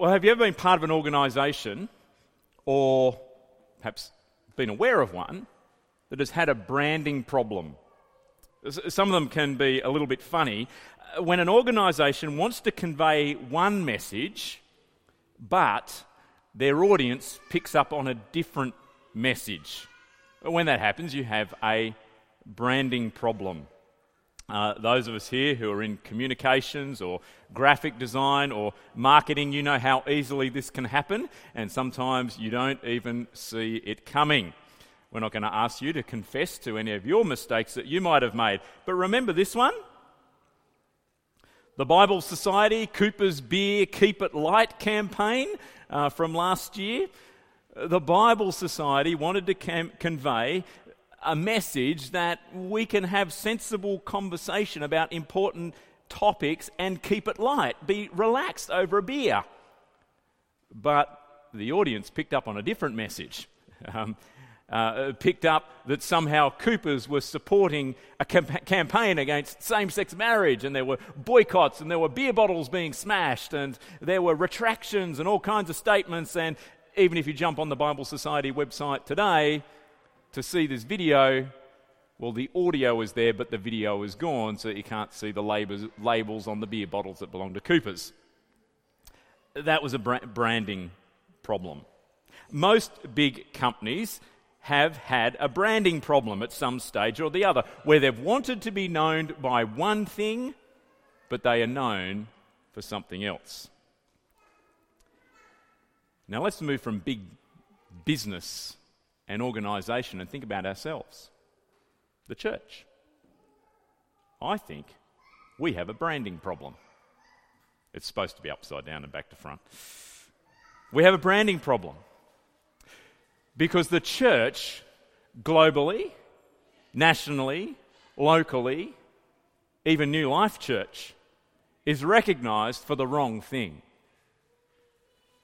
Well, have you ever been part of an organisation or perhaps been aware of one that has had a branding problem? Some of them can be a little bit funny. Uh, when an organisation wants to convey one message, but their audience picks up on a different message. When that happens, you have a branding problem. Uh, those of us here who are in communications or graphic design or marketing, you know how easily this can happen, and sometimes you don't even see it coming. We're not going to ask you to confess to any of your mistakes that you might have made. But remember this one the Bible Society Cooper's Beer Keep It Light campaign uh, from last year. The Bible Society wanted to cam- convey a message that we can have sensible conversation about important topics and keep it light, be relaxed over a beer. But the audience picked up on a different message. Um, uh, picked up that somehow Coopers were supporting a camp- campaign against same sex marriage, and there were boycotts, and there were beer bottles being smashed, and there were retractions, and all kinds of statements. And even if you jump on the Bible Society website today to see this video, well, the audio is there, but the video is gone, so you can't see the labels, on the beer bottles that belong to Coopers. That was a branding problem. Most big companies have had a branding problem at some stage or the other, where they've wanted to be known by one thing, but they are known for something else. Now let's move from big business and organisation and think about ourselves the church. I think we have a branding problem. It's supposed to be upside down and back to front. We have a branding problem. Because the church, globally, nationally, locally, even New Life Church, is recognized for the wrong thing.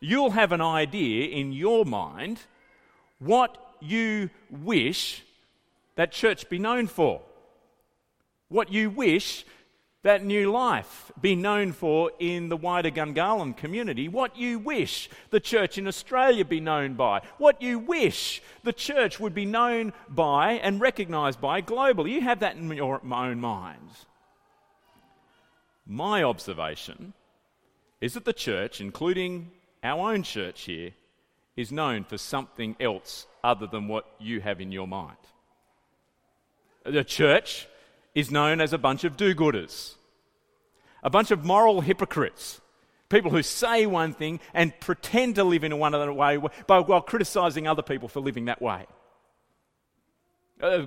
You'll have an idea in your mind what you wish that church be known for, what you wish that new life be known for in the wider Gungahlin community, what you wish the church in Australia be known by, what you wish the church would be known by and recognised by globally. You have that in your own minds. My observation is that the church, including our own church here, is known for something else other than what you have in your mind. The church is known as a bunch of do gooders, a bunch of moral hypocrites, people who say one thing and pretend to live in one other way while criticizing other people for living that way. Uh,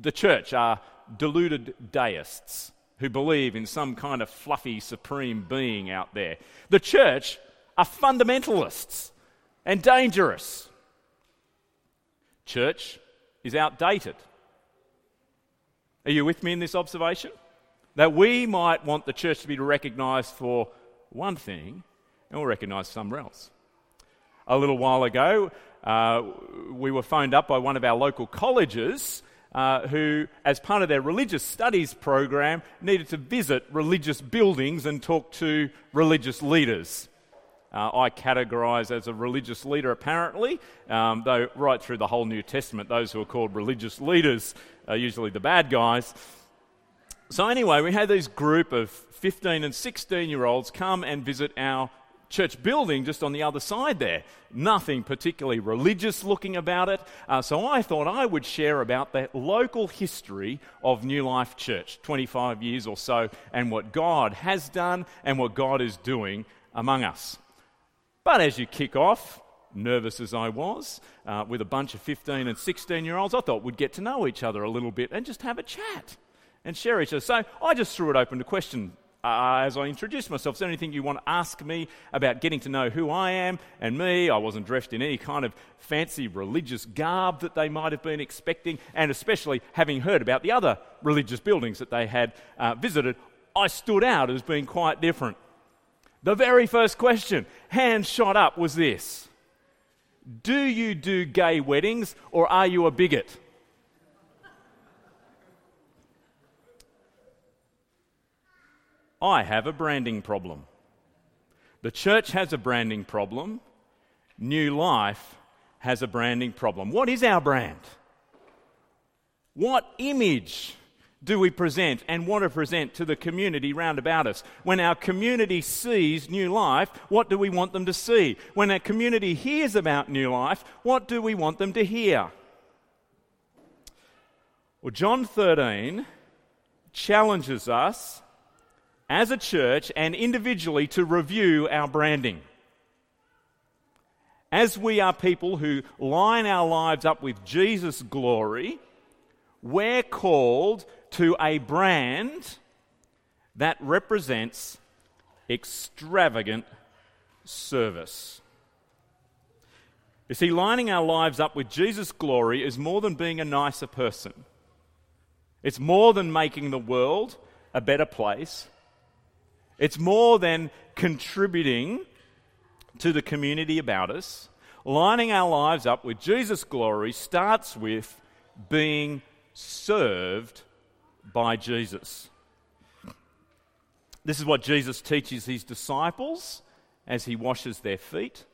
the church are deluded deists who believe in some kind of fluffy supreme being out there. The church are fundamentalists and dangerous. Church is outdated. Are you with me in this observation? That we might want the church to be recognized for one thing and we'll recognize somewhere else. A little while ago, uh, we were phoned up by one of our local colleges uh, who, as part of their religious studies program, needed to visit religious buildings and talk to religious leaders. Uh, I categorise as a religious leader, apparently, um, though right through the whole New Testament, those who are called religious leaders are usually the bad guys. So, anyway, we had this group of 15 and 16 year olds come and visit our church building just on the other side there. Nothing particularly religious looking about it. Uh, so I thought I would share about the local history of New Life Church, 25 years or so, and what God has done and what God is doing among us. But as you kick off, nervous as I was, uh, with a bunch of 15 and 16 year olds, I thought we'd get to know each other a little bit and just have a chat and share each other. So I just threw it open to question uh, as I introduced myself. Is there anything you want to ask me about getting to know who I am and me? I wasn't dressed in any kind of fancy religious garb that they might have been expecting, and especially having heard about the other religious buildings that they had uh, visited, I stood out as being quite different. The very first question, hands shot up, was this Do you do gay weddings or are you a bigot? I have a branding problem. The church has a branding problem, New Life has a branding problem. What is our brand? What image do we present and want to present to the community round about us? When our community sees new life, what do we want them to see? When our community hears about new life, what do we want them to hear? Well, John 13 challenges us as a church and individually to review our branding. As we are people who line our lives up with Jesus' glory, we're called to a brand that represents extravagant service. You see, lining our lives up with Jesus' glory is more than being a nicer person. It's more than making the world a better place. It's more than contributing to the community about us. Lining our lives up with Jesus' glory starts with being served by Jesus. This is what Jesus teaches his disciples as he washes their feet.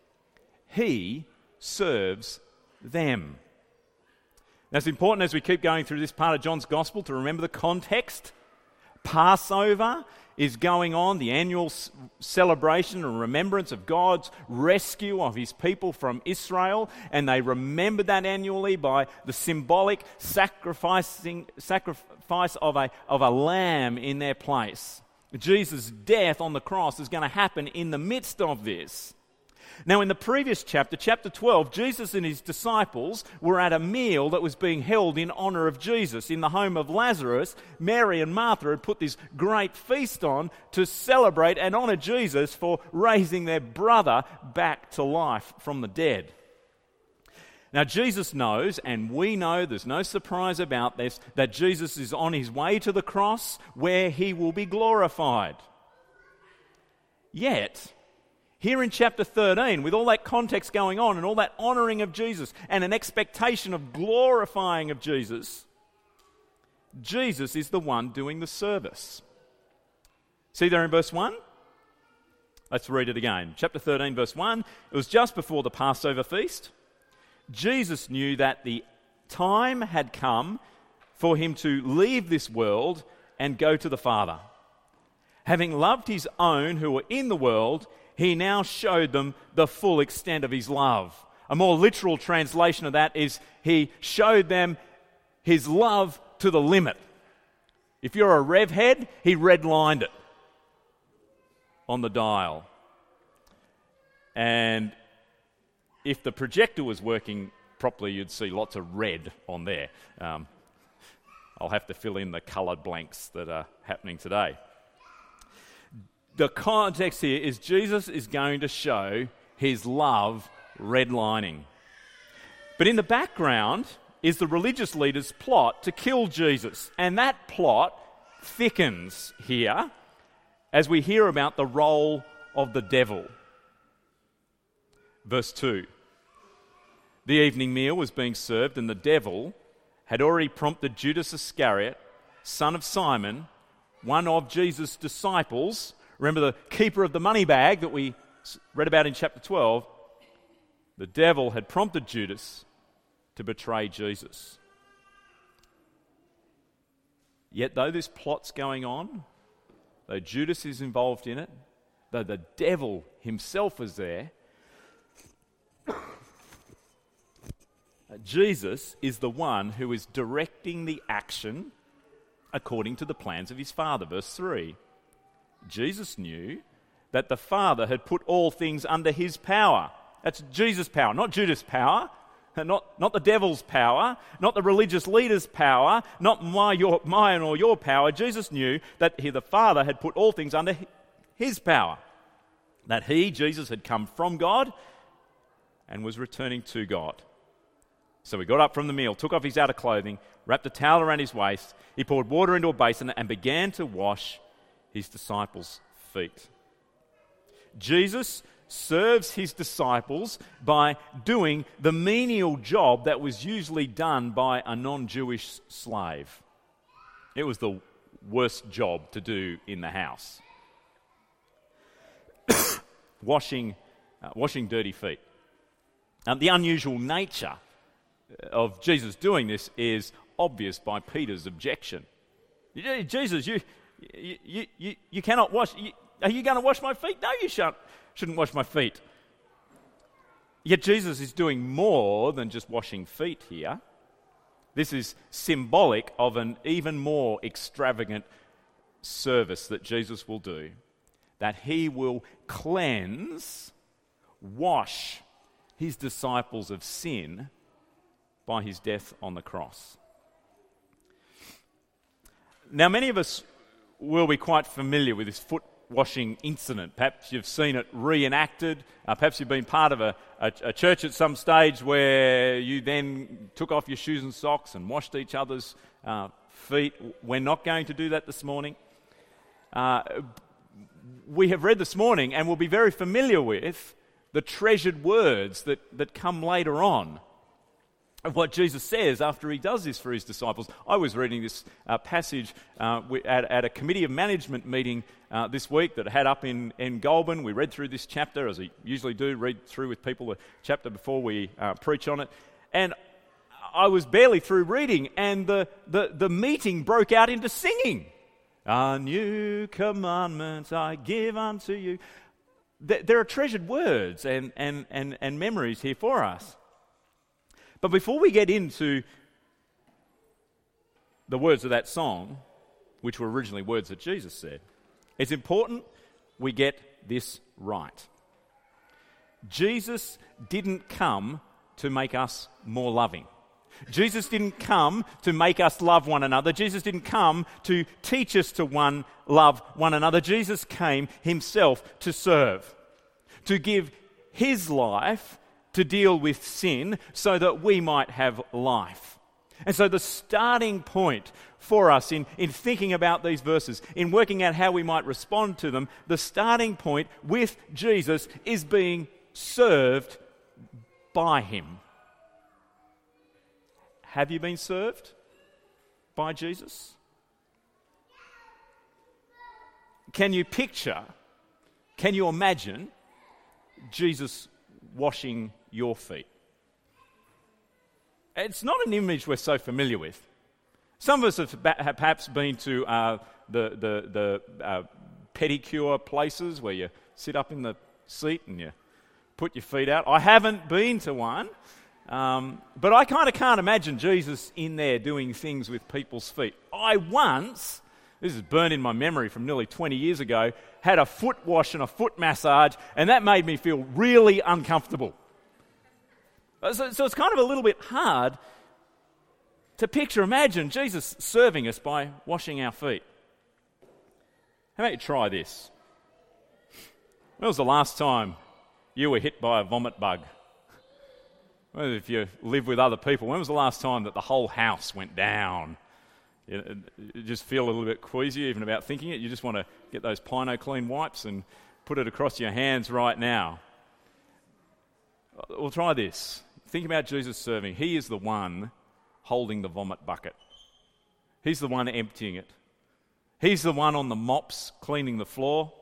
He serves them. Now, it's important as we keep going through this part of John's Gospel to remember the context. Passover is going on, the annual celebration and remembrance of God's rescue of his people from Israel. And they remember that annually by the symbolic sacrificing, sacrifice of a, of a lamb in their place. Jesus' death on the cross is going to happen in the midst of this. Now, in the previous chapter, chapter 12, Jesus and his disciples were at a meal that was being held in honor of Jesus. In the home of Lazarus, Mary and Martha had put this great feast on to celebrate and honor Jesus for raising their brother back to life from the dead. Now, Jesus knows, and we know, there's no surprise about this, that Jesus is on his way to the cross where he will be glorified. Yet, here in chapter 13, with all that context going on and all that honoring of Jesus and an expectation of glorifying of Jesus, Jesus is the one doing the service. See there in verse 1? Let's read it again. Chapter 13, verse 1. It was just before the Passover feast. Jesus knew that the time had come for him to leave this world and go to the Father. Having loved his own who were in the world, he now showed them the full extent of his love. A more literal translation of that is he showed them his love to the limit. If you're a rev head, he redlined it on the dial. And if the projector was working properly, you'd see lots of red on there. Um, I'll have to fill in the coloured blanks that are happening today the context here is Jesus is going to show his love redlining. But in the background is the religious leaders' plot to kill Jesus. And that plot thickens here as we hear about the role of the devil. Verse 2 The evening meal was being served, and the devil had already prompted Judas Iscariot, son of Simon, one of Jesus' disciples, Remember the keeper of the money bag that we read about in chapter 12? The devil had prompted Judas to betray Jesus. Yet, though this plot's going on, though Judas is involved in it, though the devil himself is there, Jesus is the one who is directing the action according to the plans of his Father. Verse 3. Jesus knew that the Father had put all things under his power. That's Jesus' power, not Judas' power, not, not the devil's power, not the religious leader's power, not my, your, mine or your power. Jesus knew that he, the Father had put all things under his power. That he, Jesus, had come from God and was returning to God. So he got up from the meal, took off his outer clothing, wrapped a towel around his waist, he poured water into a basin and began to wash his disciples' feet. Jesus serves his disciples by doing the menial job that was usually done by a non Jewish slave. It was the worst job to do in the house. washing, uh, washing dirty feet. Um, the unusual nature of Jesus doing this is obvious by Peter's objection. Jesus, you, you, you, you cannot wash. You, are you going to wash my feet? No, you shouldn't, shouldn't wash my feet. Yet Jesus is doing more than just washing feet here. This is symbolic of an even more extravagant service that Jesus will do. That he will cleanse, wash his disciples of sin by his death on the cross. Now, many of us will be quite familiar with this foot washing incident. Perhaps you've seen it reenacted. Uh, perhaps you've been part of a, a, a, church at some stage where you then took off your shoes and socks and washed each other's uh, feet. We're not going to do that this morning. Uh, we have read this morning and will be very familiar with the treasured words that, that come later on of what Jesus says after he does this for his disciples. I was reading this uh, passage uh, at, at, a committee of management meeting uh, this week that I had up in, in Goulburn. We read through this chapter, as we usually do, read through with people the chapter before we uh, preach on it. And I was barely through reading, and the, the, the meeting broke out into singing. A new commandment I give unto you. There are treasured words and, and, and, and memories here for us. But before we get into the words of that song, which were originally words that Jesus said, it's important we get this right. Jesus didn't come to make us more loving. Jesus didn't come to make us love one another. Jesus didn't come to teach us to one love one another. Jesus came himself to serve, to give his life to deal with sin so that we might have life. And so, the starting point for us in, in thinking about these verses, in working out how we might respond to them, the starting point with Jesus is being served by Him. Have you been served by Jesus? Can you picture, can you imagine Jesus washing your feet. It's not an image we're so familiar with. Some of us have, perhaps been to uh, the, the, the uh, pedicure places where you sit up in the seat and you put your feet out. I haven't been to one, um, but I kind of can't imagine Jesus in there doing things with people's feet. I once, this is burned in my memory from nearly 20 years ago, had a foot wash and a foot massage, and that made me feel really uncomfortable. Uh, so, so it's kind of a little bit hard to picture, imagine Jesus serving us by washing our feet. How about you try this? When was the last time you were hit by a vomit bug? Well, if you live with other people, when was the last time that the whole house went down? You, you just feel a little bit queasy even about thinking it. You just want to get those Pine O Cleen wipes and put it across your hands right now. We'll try this. Think about Jesus serving. He is the one holding the vomit bucket, He's the one emptying it. He's the one on the mops cleaning the floor.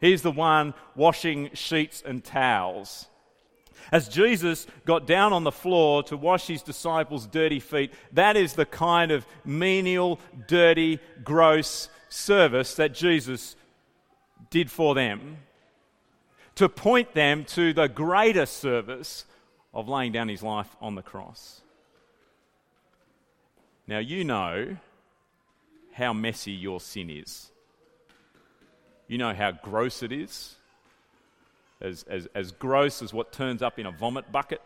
He's the one washing sheets and towels. As Jesus got down on the floor to wash his disciples' dirty feet, that is the kind of menial, dirty, gross service that Jesus did for them to point them to the greater service of laying down his life on the cross. Now, you know how messy your sin is. You know how gross it is. As, as, as gross as what turns up in a vomit bucket.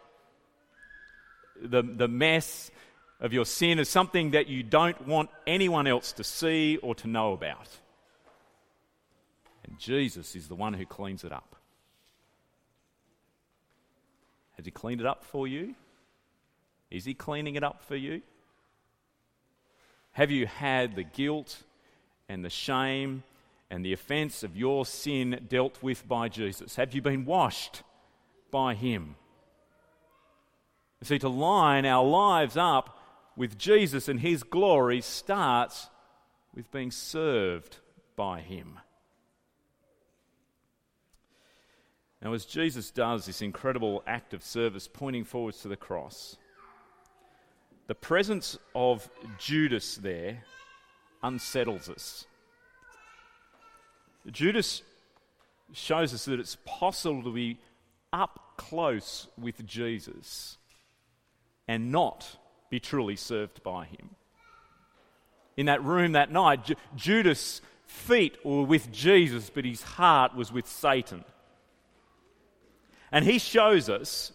The, the mess of your sin is something that you don't want anyone else to see or to know about. And Jesus is the one who cleans it up. Has He cleaned it up for you? Is He cleaning it up for you? Have you had the guilt and the shame and the offense of your sin dealt with by Jesus? Have you been washed by Him? You see, to line our lives up with Jesus and His glory starts with being served by Him. Now, as Jesus does this incredible act of service pointing forwards to the cross, the presence of Judas there unsettles us. Judas shows us that it's possible to be up close with Jesus and not be truly served by him. In that room that night, J- Judas' feet were with Jesus, but his heart was with Satan. And he shows us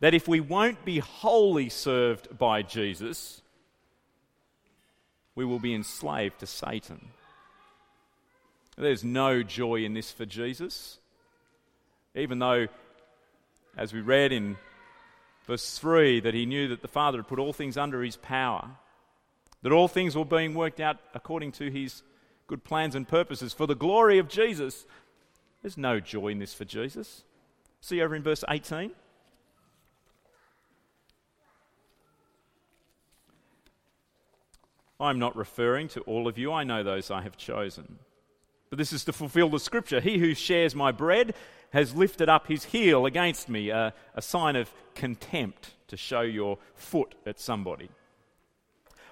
that if we won't be wholly served by Jesus, we will be enslaved to Satan. There's no joy in this for Jesus. Even though, as we read in verse 3, that he knew that the Father had put all things under his power, that all things were being worked out according to his good plans and purposes for the glory of Jesus. There's no joy in this for Jesus. See over in verse 18. I'm not referring to all of you, I know those I have chosen. But this is to fulfill the scripture He who shares my bread has lifted up his heel against me, a, a sign of contempt to show your foot at somebody.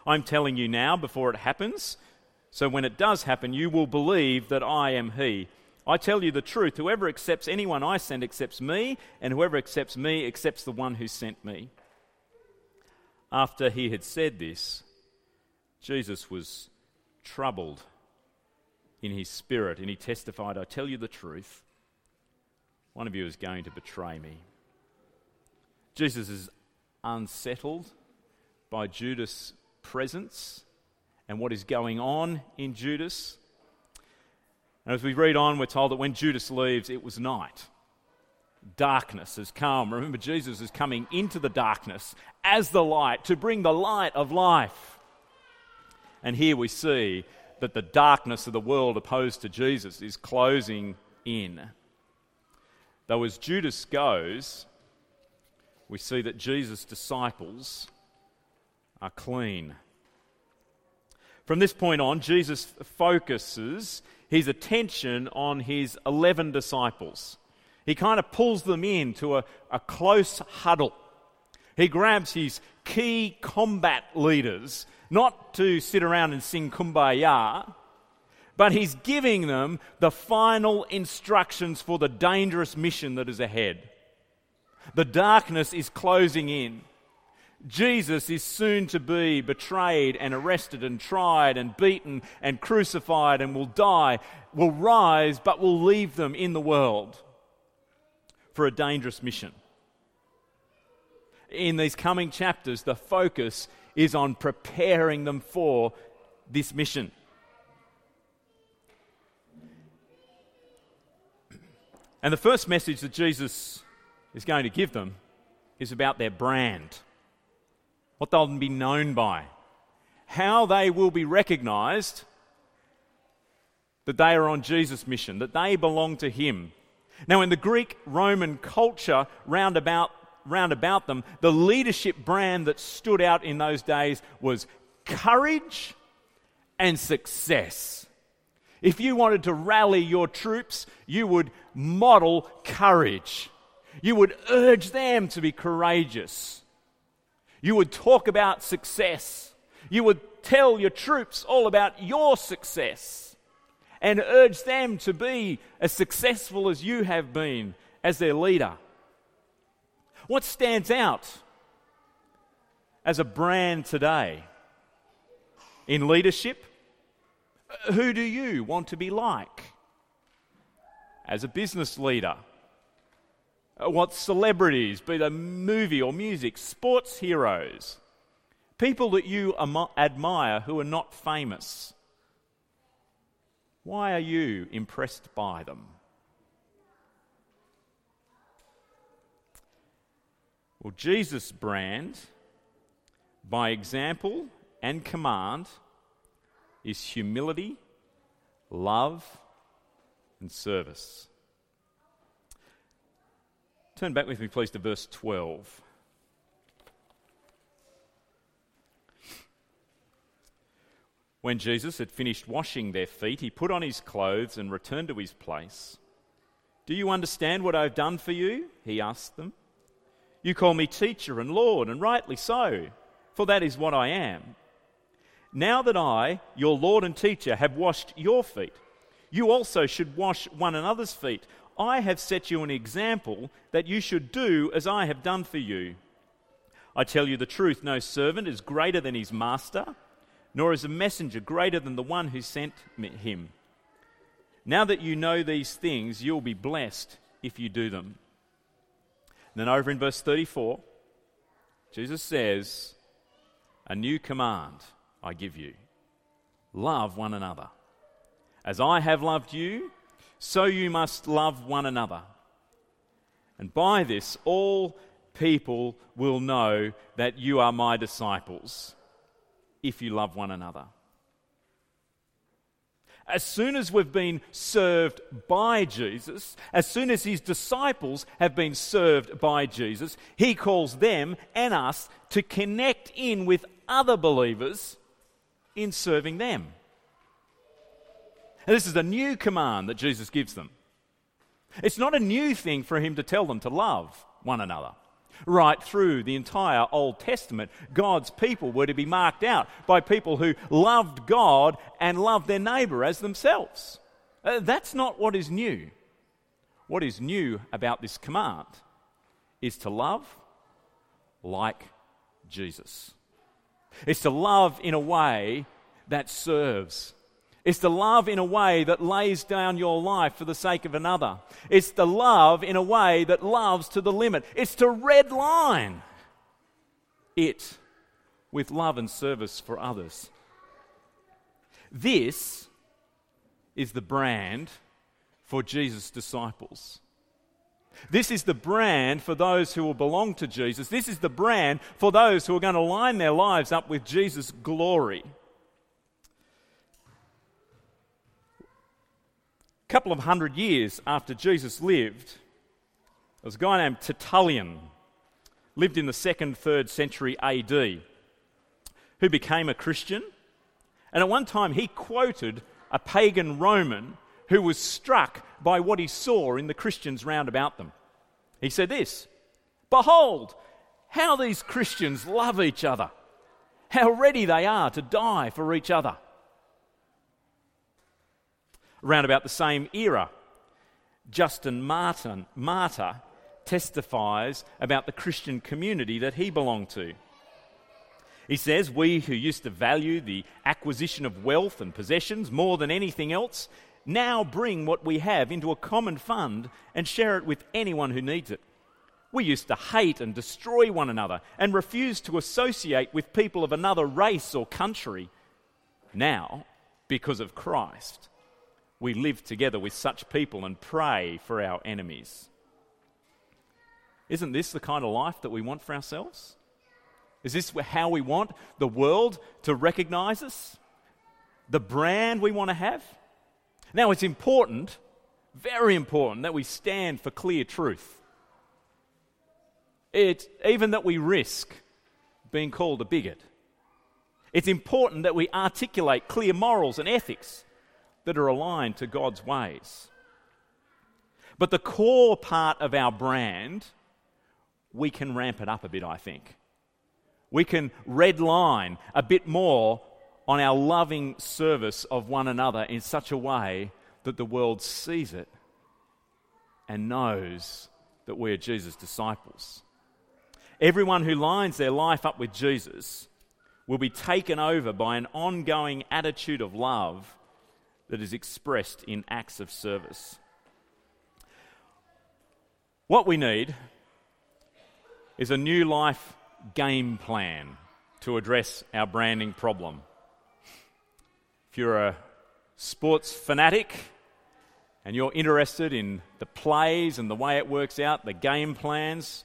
I'm telling you now before it happens, so when it does happen, you will believe that I am He. I tell you the truth whoever accepts anyone I send accepts me, and whoever accepts me accepts the one who sent me. After he had said this, Jesus was troubled in his spirit, and he testified, I tell you the truth, one of you is going to betray me. Jesus is unsettled by Judas' presence and what is going on in Judas. And as we read on, we're told that when Judas leaves, it was night. Darkness has come. Remember, Jesus is coming into the darkness as the light to bring the light of life. And here we see that the darkness of the world opposed to Jesus is closing in. Though as Judas goes, we see that Jesus' disciples are clean. From this point on, Jesus focuses his attention on his 11 disciples. He kind of pulls them into a, a close huddle. He grabs his key combat leaders not to sit around and sing kumbaya, but he's giving them the final instructions for the dangerous mission that is ahead. The darkness is closing in. Jesus is soon to be betrayed and arrested and tried and beaten and crucified and will die, will rise, but will leave them in the world for a dangerous mission. In these coming chapters, the focus is on preparing them for this mission. And the first message that Jesus is going to give them is about their brand, what they'll be known by, how they will be recognized that they are on Jesus' mission, that they belong to Him. Now, in the Greek Roman culture round about round about them, the leadership brand that stood out in those days was courage and success. If you wanted to rally your troops, you would model courage. You would urge them to be courageous. You would talk about success. You would tell your troops all about your success and urge them to be as successful as you have been as their leader. What stands out as a brand today in leadership? Uh, who do you want to be like? As a business leader, uh, what celebrities, be they movie or music, sports heroes, people that you admire who are not famous. Why are you impressed by them? Well, Jesus' brand, by example and command, is humility, love, and service. Turn back with me, please, to verse 12. When Jesus had finished washing their feet, he put on his clothes and returned to his place. Do you understand what I've done for you? He asked them. You call me teacher and Lord, and rightly so, for that is what I am. Now that I, your Lord and teacher, have washed your feet, you also should wash one another's feet. I have set you an example that you should do as I have done for you. I tell you the truth no servant is greater than his master, nor is a messenger greater than the one who sent him. Now that you know these things, you'll be blessed if you do them. And then over in verse 34, Jesus says, A new command I give you love one another. As I have loved you, so you must love one another. And by this, all people will know that you are my disciples if you love one another. As soon as we've been served by Jesus, as soon as his disciples have been served by Jesus, he calls them and us to connect in with other believers in serving them. And this is a new command that Jesus gives them. It's not a new thing for him to tell them to love one another. Right through the entire Old Testament, God's people were to be marked out by people who loved God and loved their neighbour as themselves. Uh, that's not what is new. What is new about this command is to love like Jesus. It's to love in a way that serves it's to love in a way that lays down your life for the sake of another. It's to love in a way that loves to the limit. It's to red line it with love and service for others. This is the brand for Jesus' disciples. This is the brand for those who will belong to Jesus. This is the brand for those who are going to line their lives up with Jesus' glory. Couple of hundred years after Jesus lived, there was a guy named Tertullian, lived in the second, third century AD, who became a Christian. And at one time, he quoted a pagan Roman who was struck by what he saw in the Christians round about them. He said this Behold, how these Christians love each other, how ready they are to die for each other around about the same era. Justin Martin, Martyr testifies about the Christian community that he belonged to. He says, We who used to value the acquisition of wealth and possessions more than anything else now bring what we have into a common fund and share it with anyone who needs it. We used to hate and destroy one another and refuse to associate with people of another race or country. Now, because of Christ, we live together with such people and pray for our enemies. Isn't this the kind of life that we want for ourselves? Is this how we want the world to recognize us? The brand we want to have? Now, it's important, very important, that we stand for clear truth. It's even that we risk being called a bigot. It's important that we articulate clear morals and ethics that are aligned to God's ways. But the core part of our brand, we can ramp it up a bit, I think. We can red line a bit more on our loving service of one another in such a way that the world sees it and knows that we are Jesus' disciples. Everyone who lines their life up with Jesus will be taken over by an ongoing attitude of love that is expressed in acts of service. What we need is a new life game plan to address our branding problem. If you're a sports fanatic and you're interested in the plays and the way it works out, the game plans,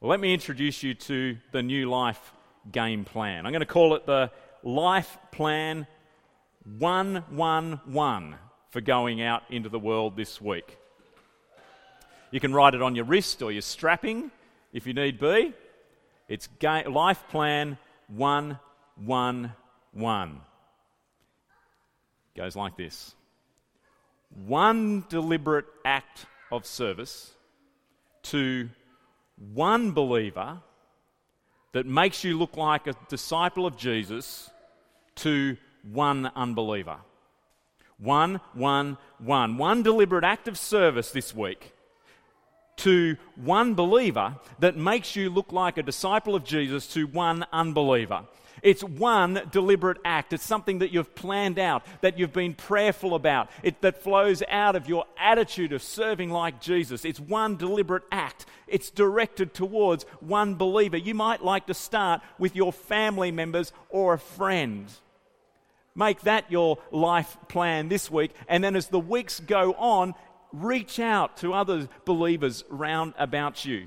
well, let me introduce you to the new life game plan. I'm going to call it the Life Plan 111 for going out into the world this week. You can write it on your wrist or your strapping if you need be. It's Life Plan 111. Goes like this One deliberate act of service to one believer that makes you look like a disciple of Jesus to one unbeliever. One, one, one. One deliberate act of service this week to one believer that makes you look like a disciple of Jesus to one unbeliever. It's one deliberate act. It's something that you've planned out, that you've been prayerful about, it, that flows out of your attitude of serving like Jesus. It's one deliberate act. It's directed towards one believer. You might like to start with your family members or a friend. Make that your life plan this week. And then as the weeks go on, reach out to other believers round about you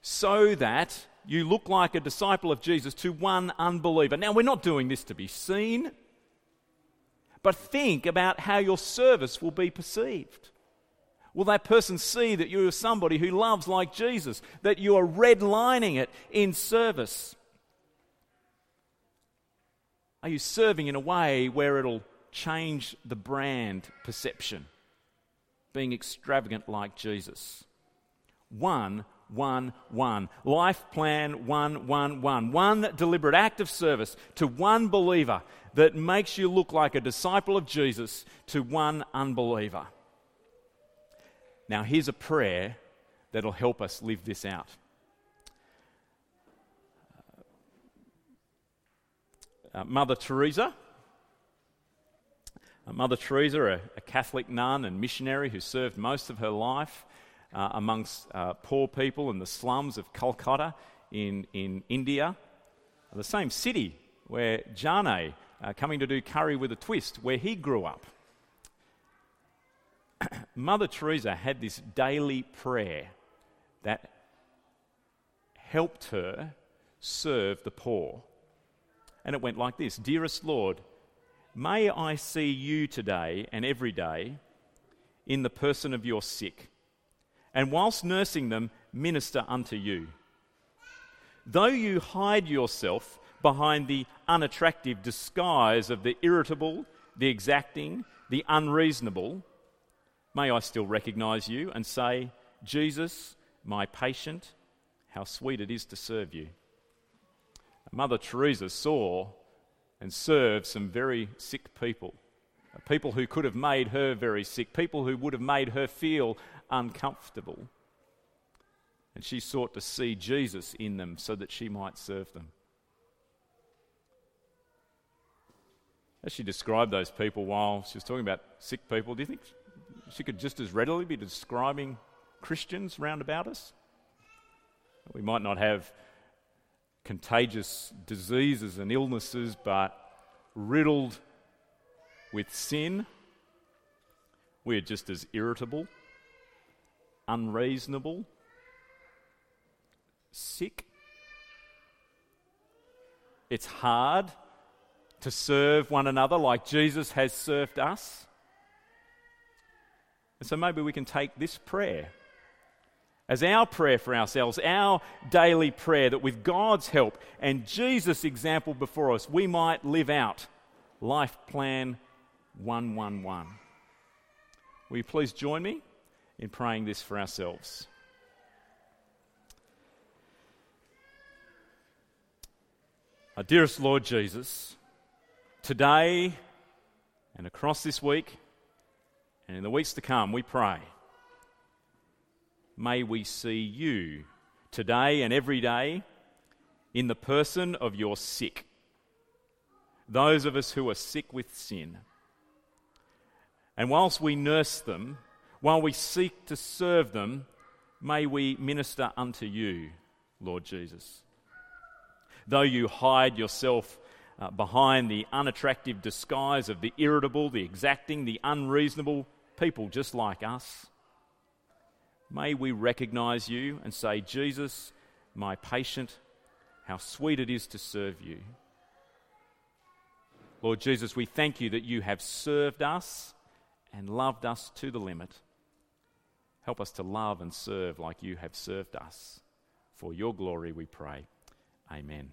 so that you look like a disciple of Jesus to one unbeliever. Now, we're not doing this to be seen, but think about how your service will be perceived. Will that person see that you are somebody who loves like Jesus, that you are redlining it in service? Are you serving in a way where it'll change the brand perception? Being extravagant like Jesus. One, one, one. Life plan one, one, one. One deliberate act of service to one believer that makes you look like a disciple of Jesus to one unbeliever. Now, here's a prayer that'll help us live this out. Uh, Mother Teresa. Uh, Mother Teresa, a, a, Catholic nun and missionary who served most of her life uh, amongst uh, poor people in the slums of Calcutta in, in India, the same city where Jane, uh, coming to do curry with a twist, where he grew up. Mother Teresa had this daily prayer that helped her serve the poor. And it went like this Dearest Lord, may I see you today and every day in the person of your sick, and whilst nursing them, minister unto you. Though you hide yourself behind the unattractive disguise of the irritable, the exacting, the unreasonable, may I still recognize you and say, Jesus, my patient, how sweet it is to serve you. Mother Teresa saw and served some very sick people. People who could have made her very sick, people who would have made her feel uncomfortable. And she sought to see Jesus in them so that she might serve them. As she described those people while she was talking about sick people, do you think she could just as readily be describing Christians round about us? We might not have contagious diseases and illnesses, but riddled with sin. We're just as irritable, unreasonable, sick. It's hard to serve one another like Jesus has served us. And so maybe we can take this prayer as our prayer for ourselves, our daily prayer, that with God's help and Jesus' example before us, we might live out life plan 111. Will you please join me in praying this for ourselves? Our dearest Lord Jesus, today and across this week and in the weeks to come, we pray may we see you today and every day in the person of your sick. Those of us who are sick with sin. And whilst we nurse them, while we seek to serve them, may we minister unto you, Lord Jesus. Though you hide yourself uh, behind the unattractive disguise of the irritable, the exacting, the unreasonable people just like us, May we recognize you and say, Jesus, my patient, how sweet it is to serve you. Lord Jesus, we thank you that you have served us and loved us to the limit. Help us to love and serve like you have served us. For your glory we pray. Amen.